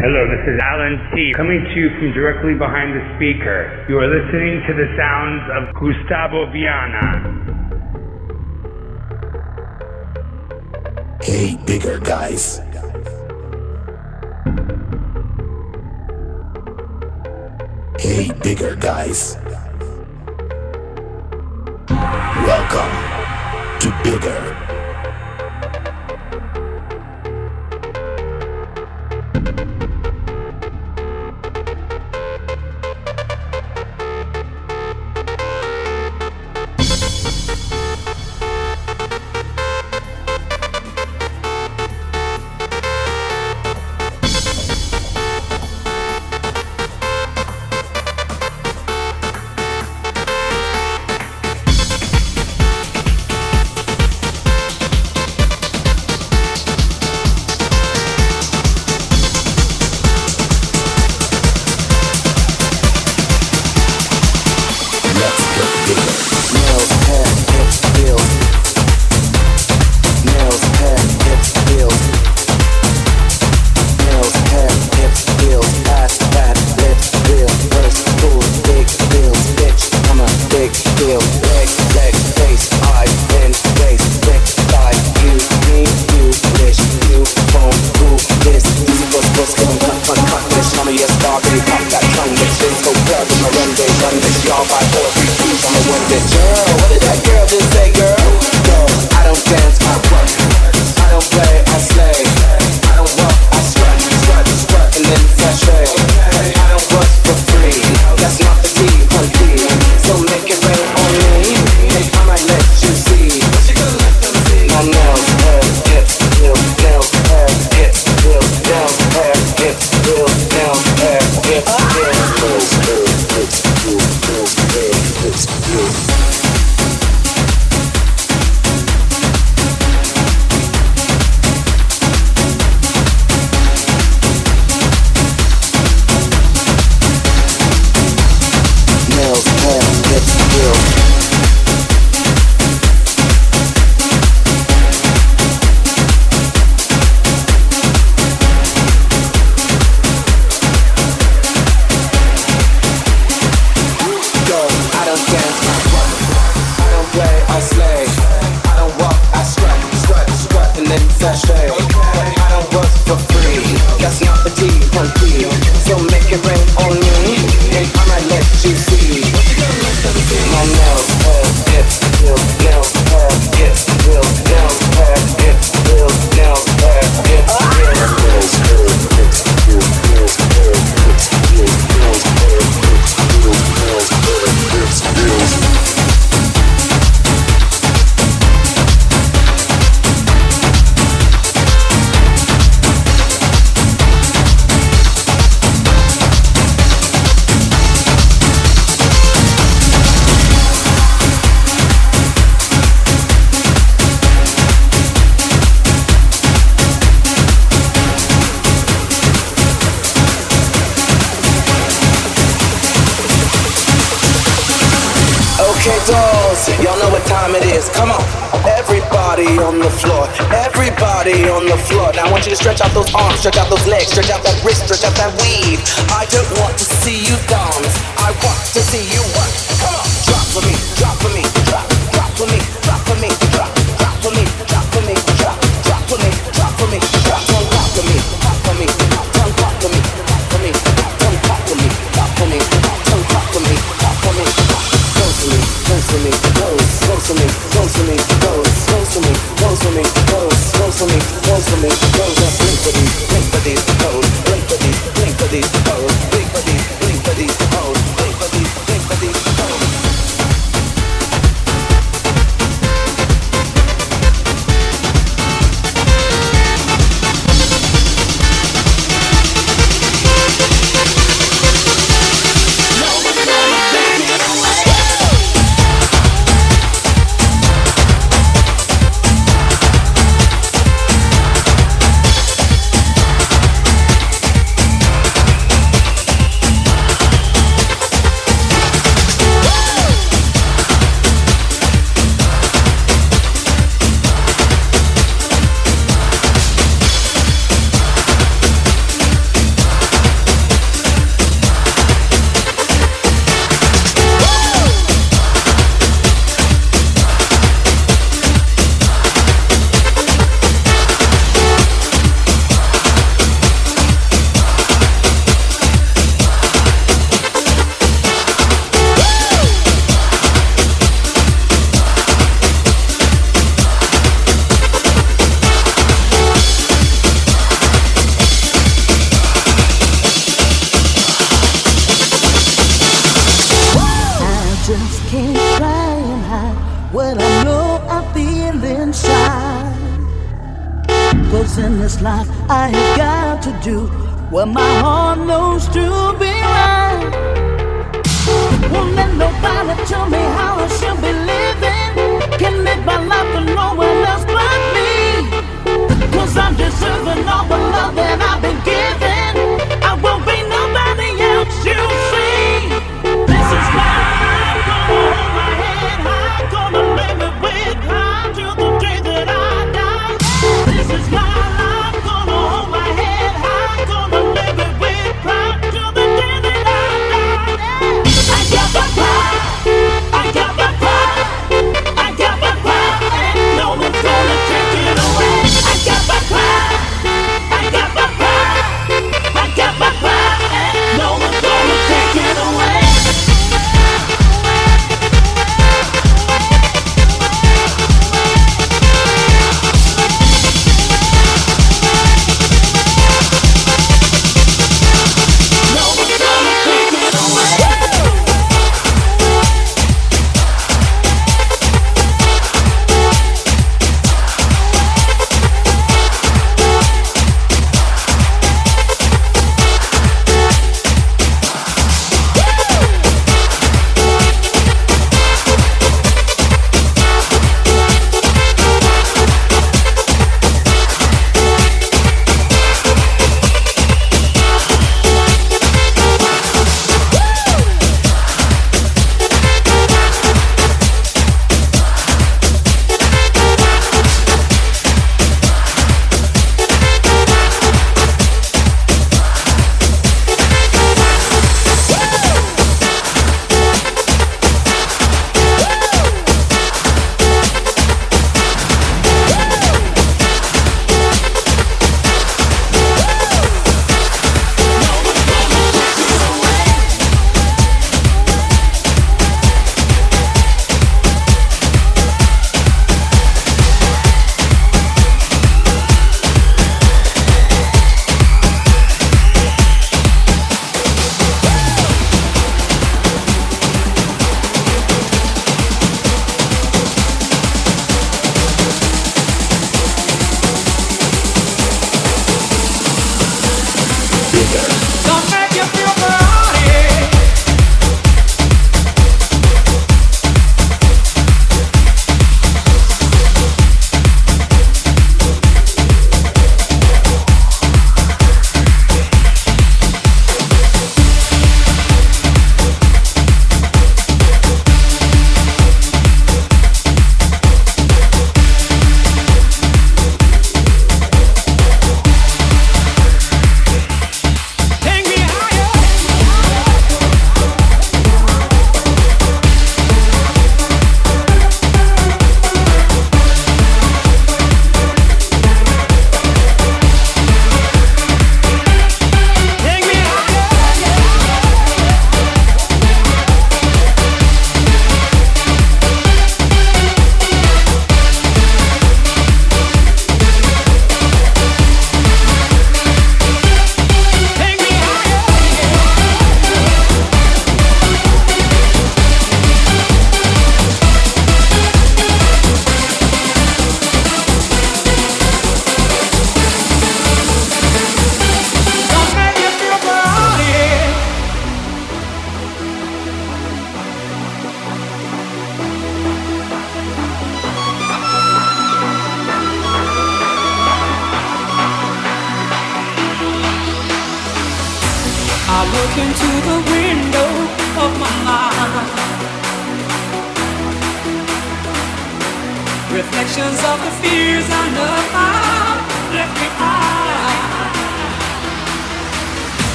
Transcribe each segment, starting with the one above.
Hello, this is Alan T. coming to you from directly behind the speaker. You are listening to the sounds of Gustavo Viana. Hey, bigger guys. Hey, bigger guys. Welcome to Bigger.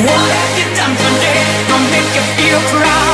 What have you done today? I'll make you feel proud.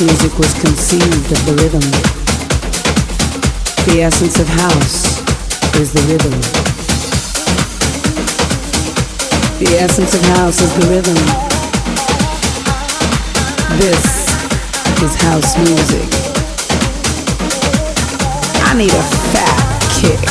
Music was conceived of the rhythm. The essence of house is the rhythm. The essence of house is the rhythm. This is house music. I need a fat kick.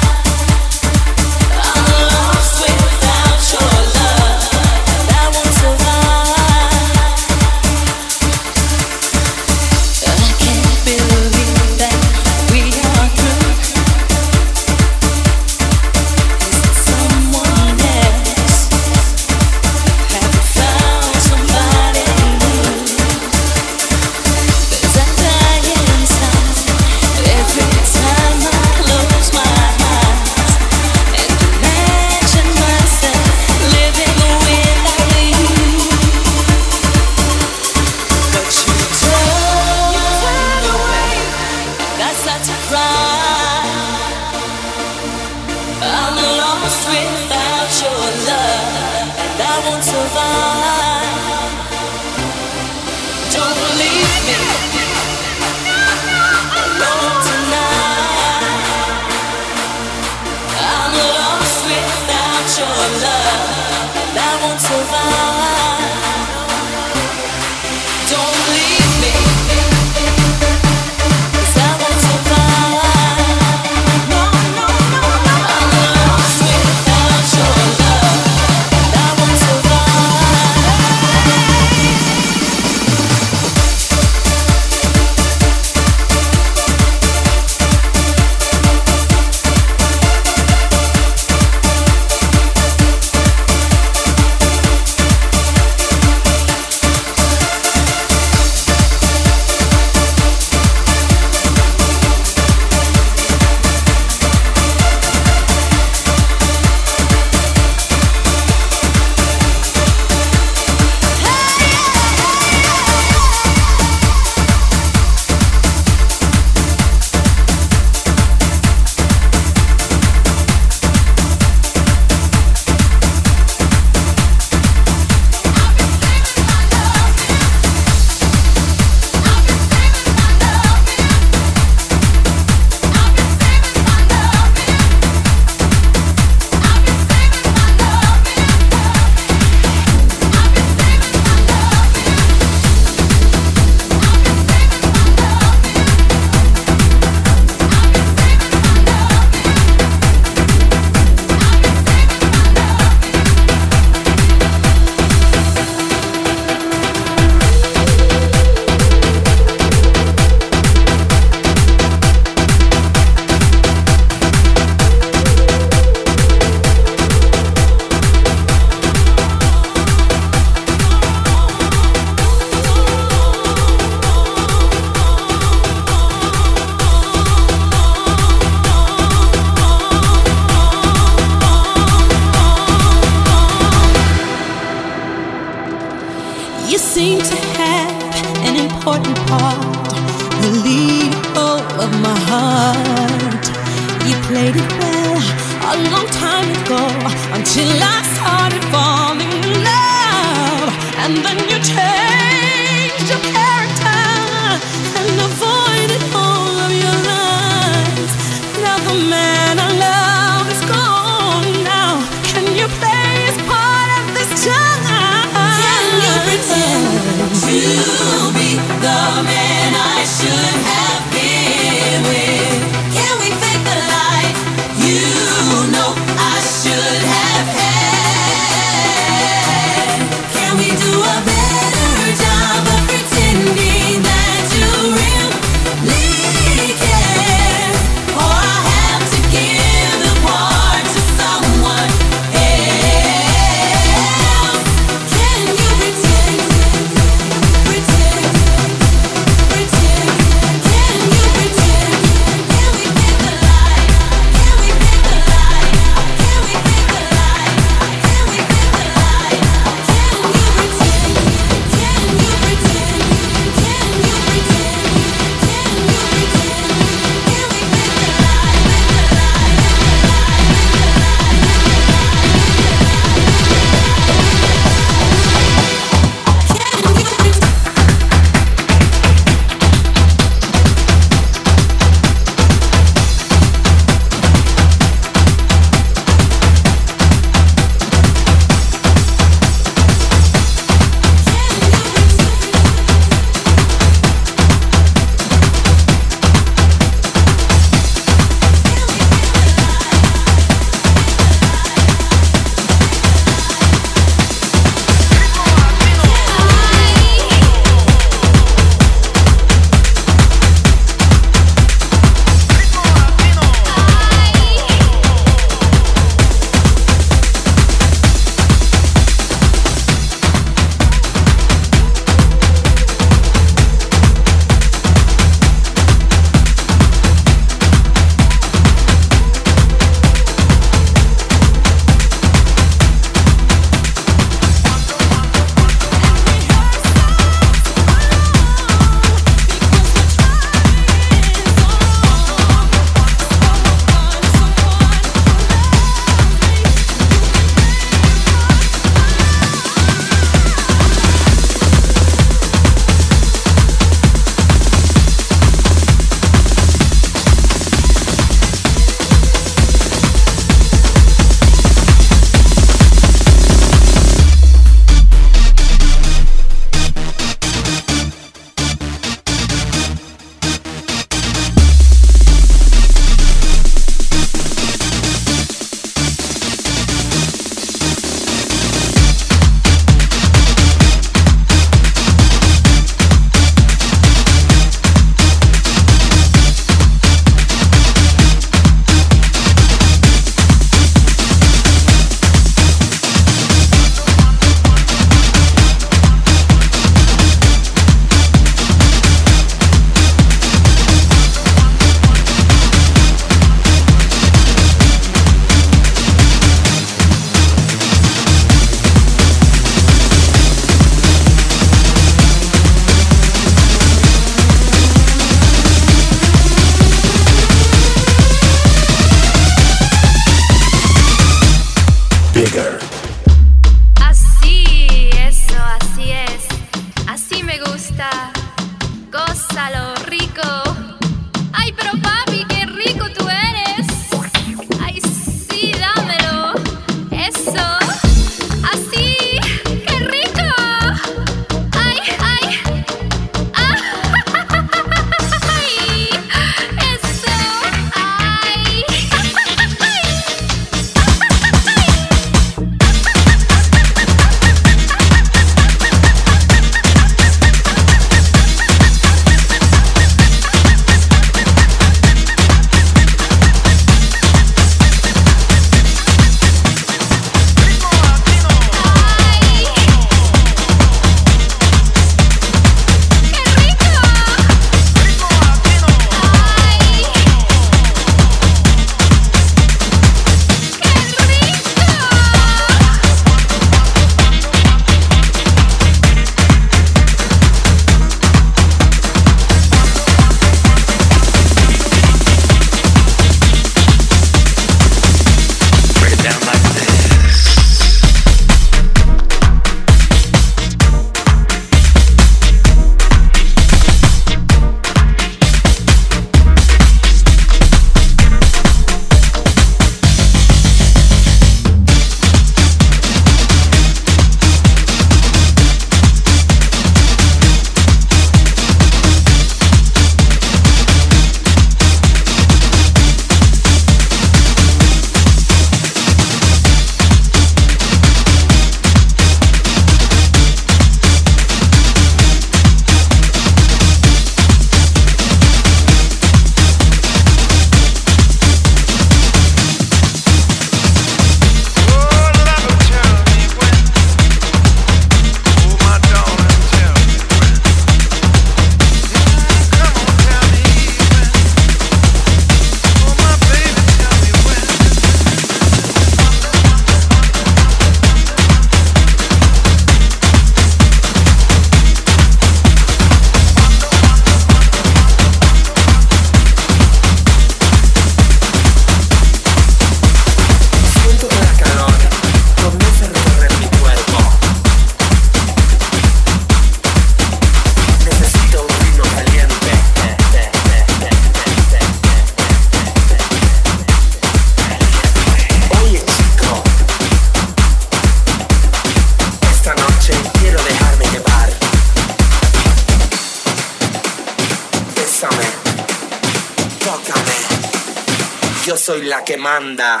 Manda.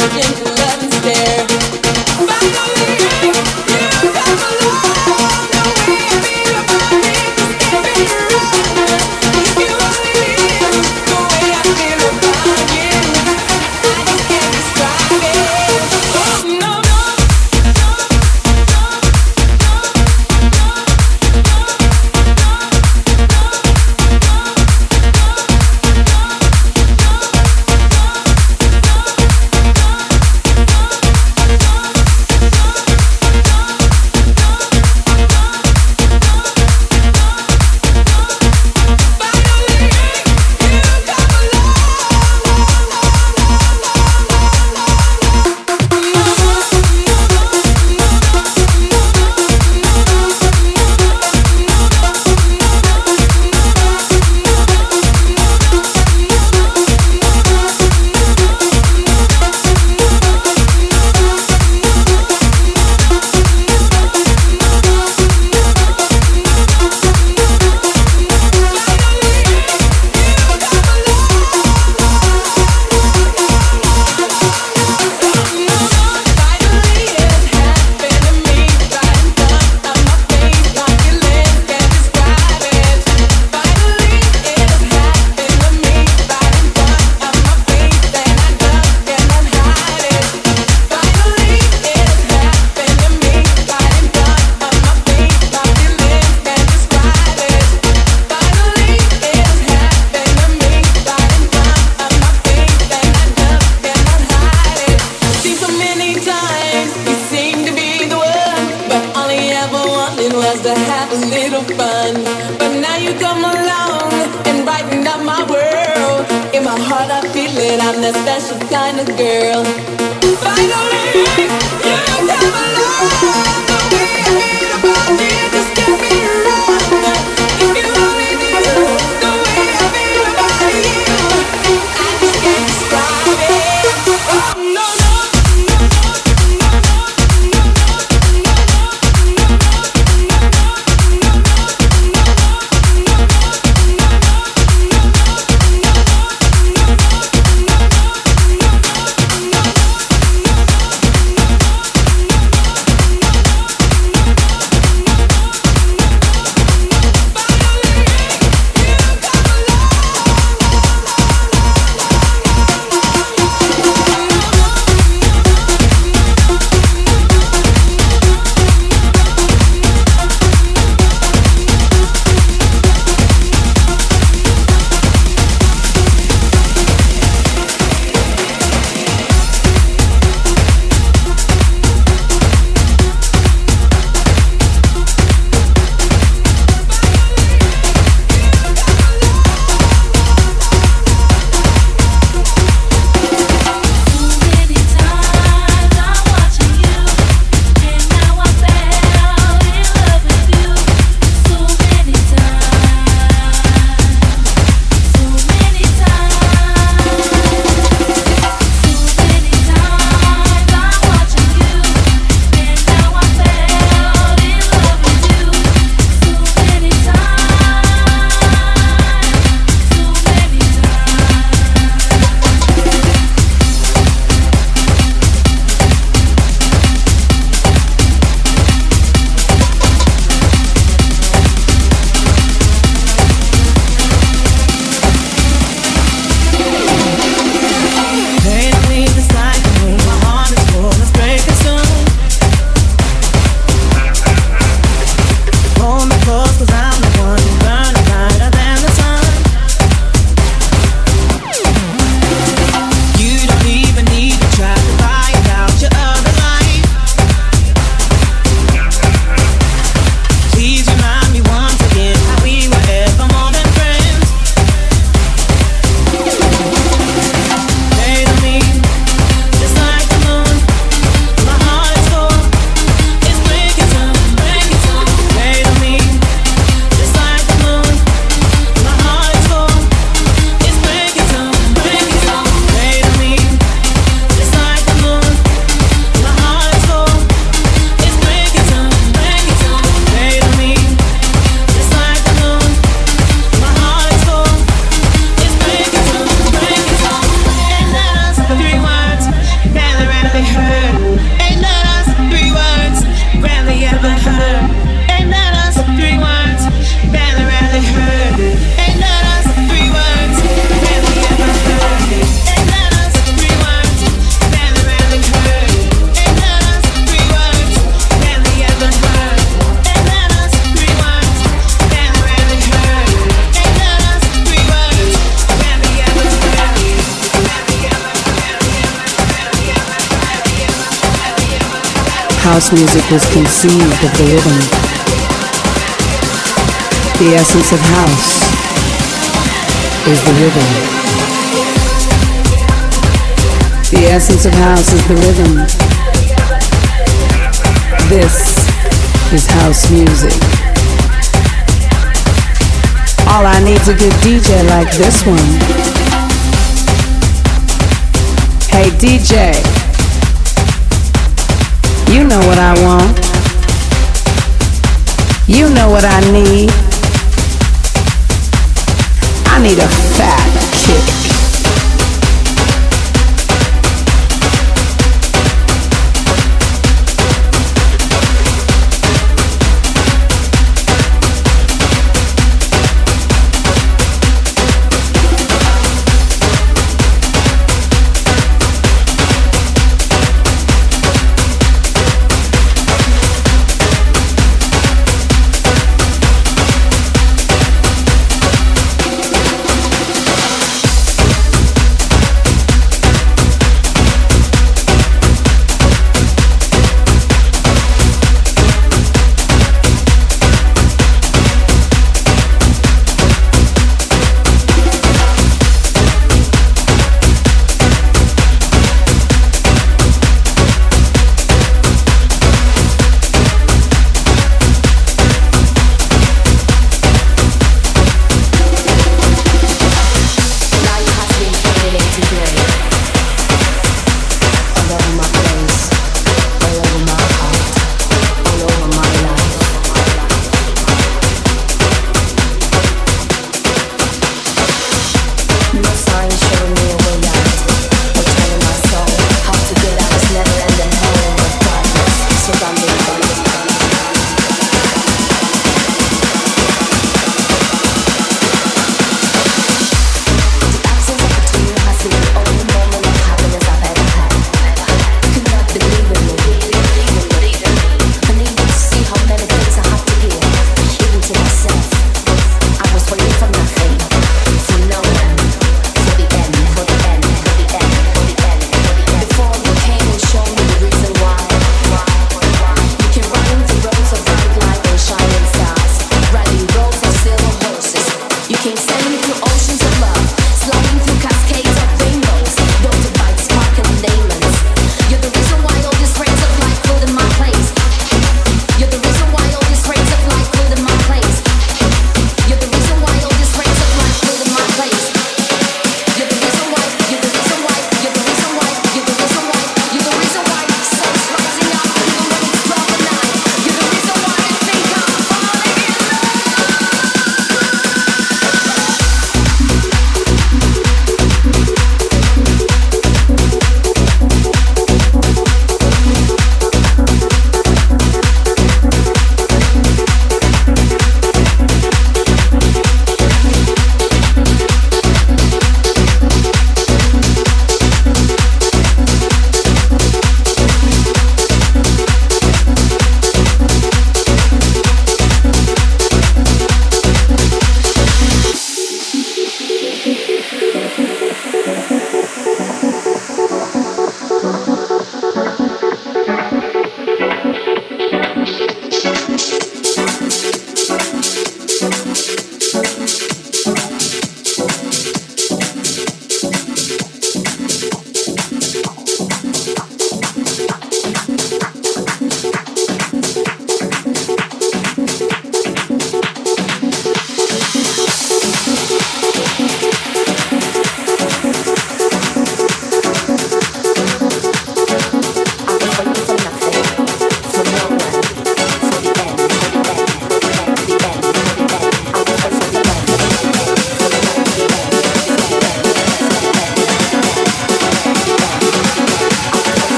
looking Music was conceived of the rhythm. The essence of house is the rhythm. The essence of house is the rhythm. This is house music. All I need's a good DJ like this one. Hey DJ, you know what I want. You know what I need. I need a fat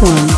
one.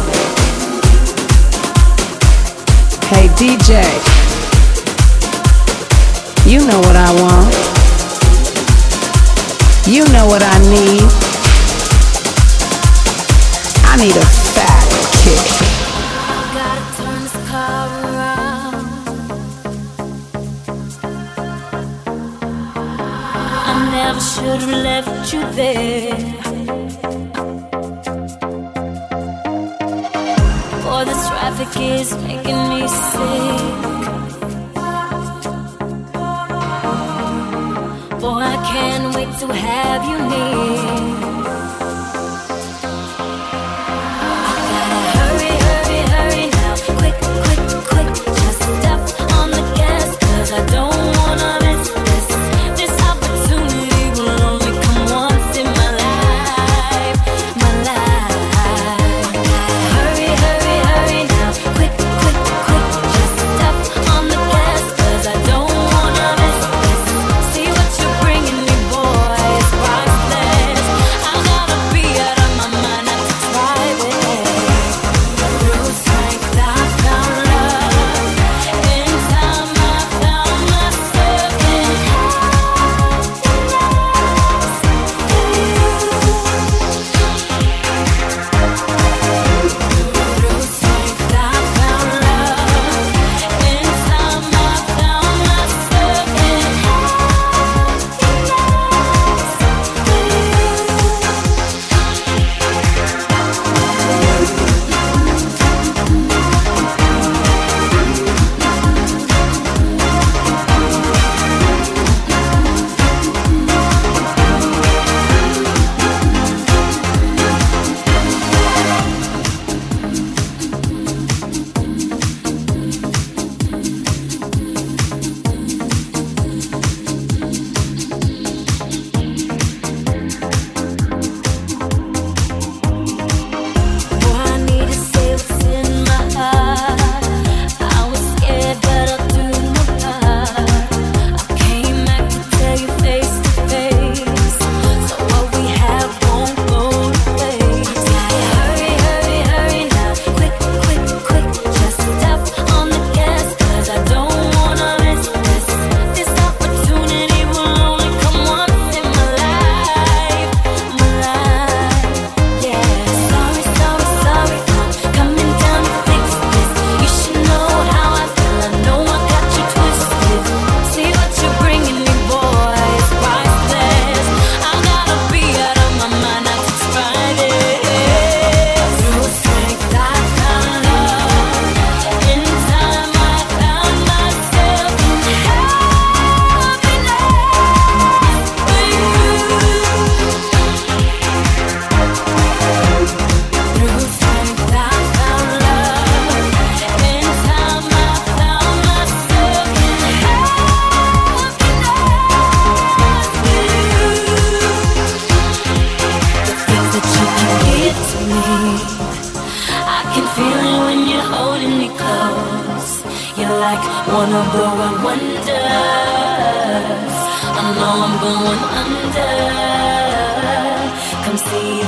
can't wait to have you near.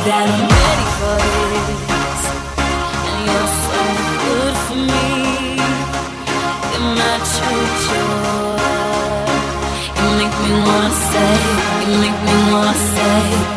that I'm ready for. And you're so good for me. You make me wanna say, you make me wanna say.